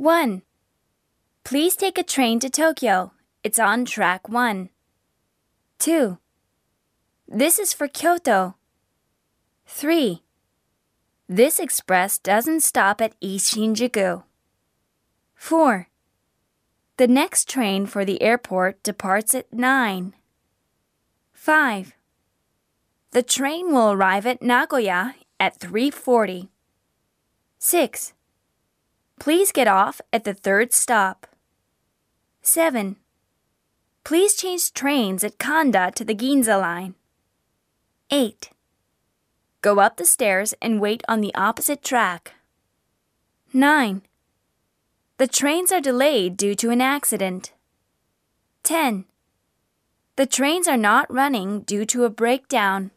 1. Please take a train to Tokyo. It's on track 1. 2. This is for Kyoto. 3. This express doesn't stop at East Shinjuku. 4. The next train for the airport departs at 9. 5. The train will arrive at Nagoya at 3:40. 6. Please get off at the third stop. 7. Please change trains at Kanda to the Ginza line. 8. Go up the stairs and wait on the opposite track. 9. The trains are delayed due to an accident. 10. The trains are not running due to a breakdown.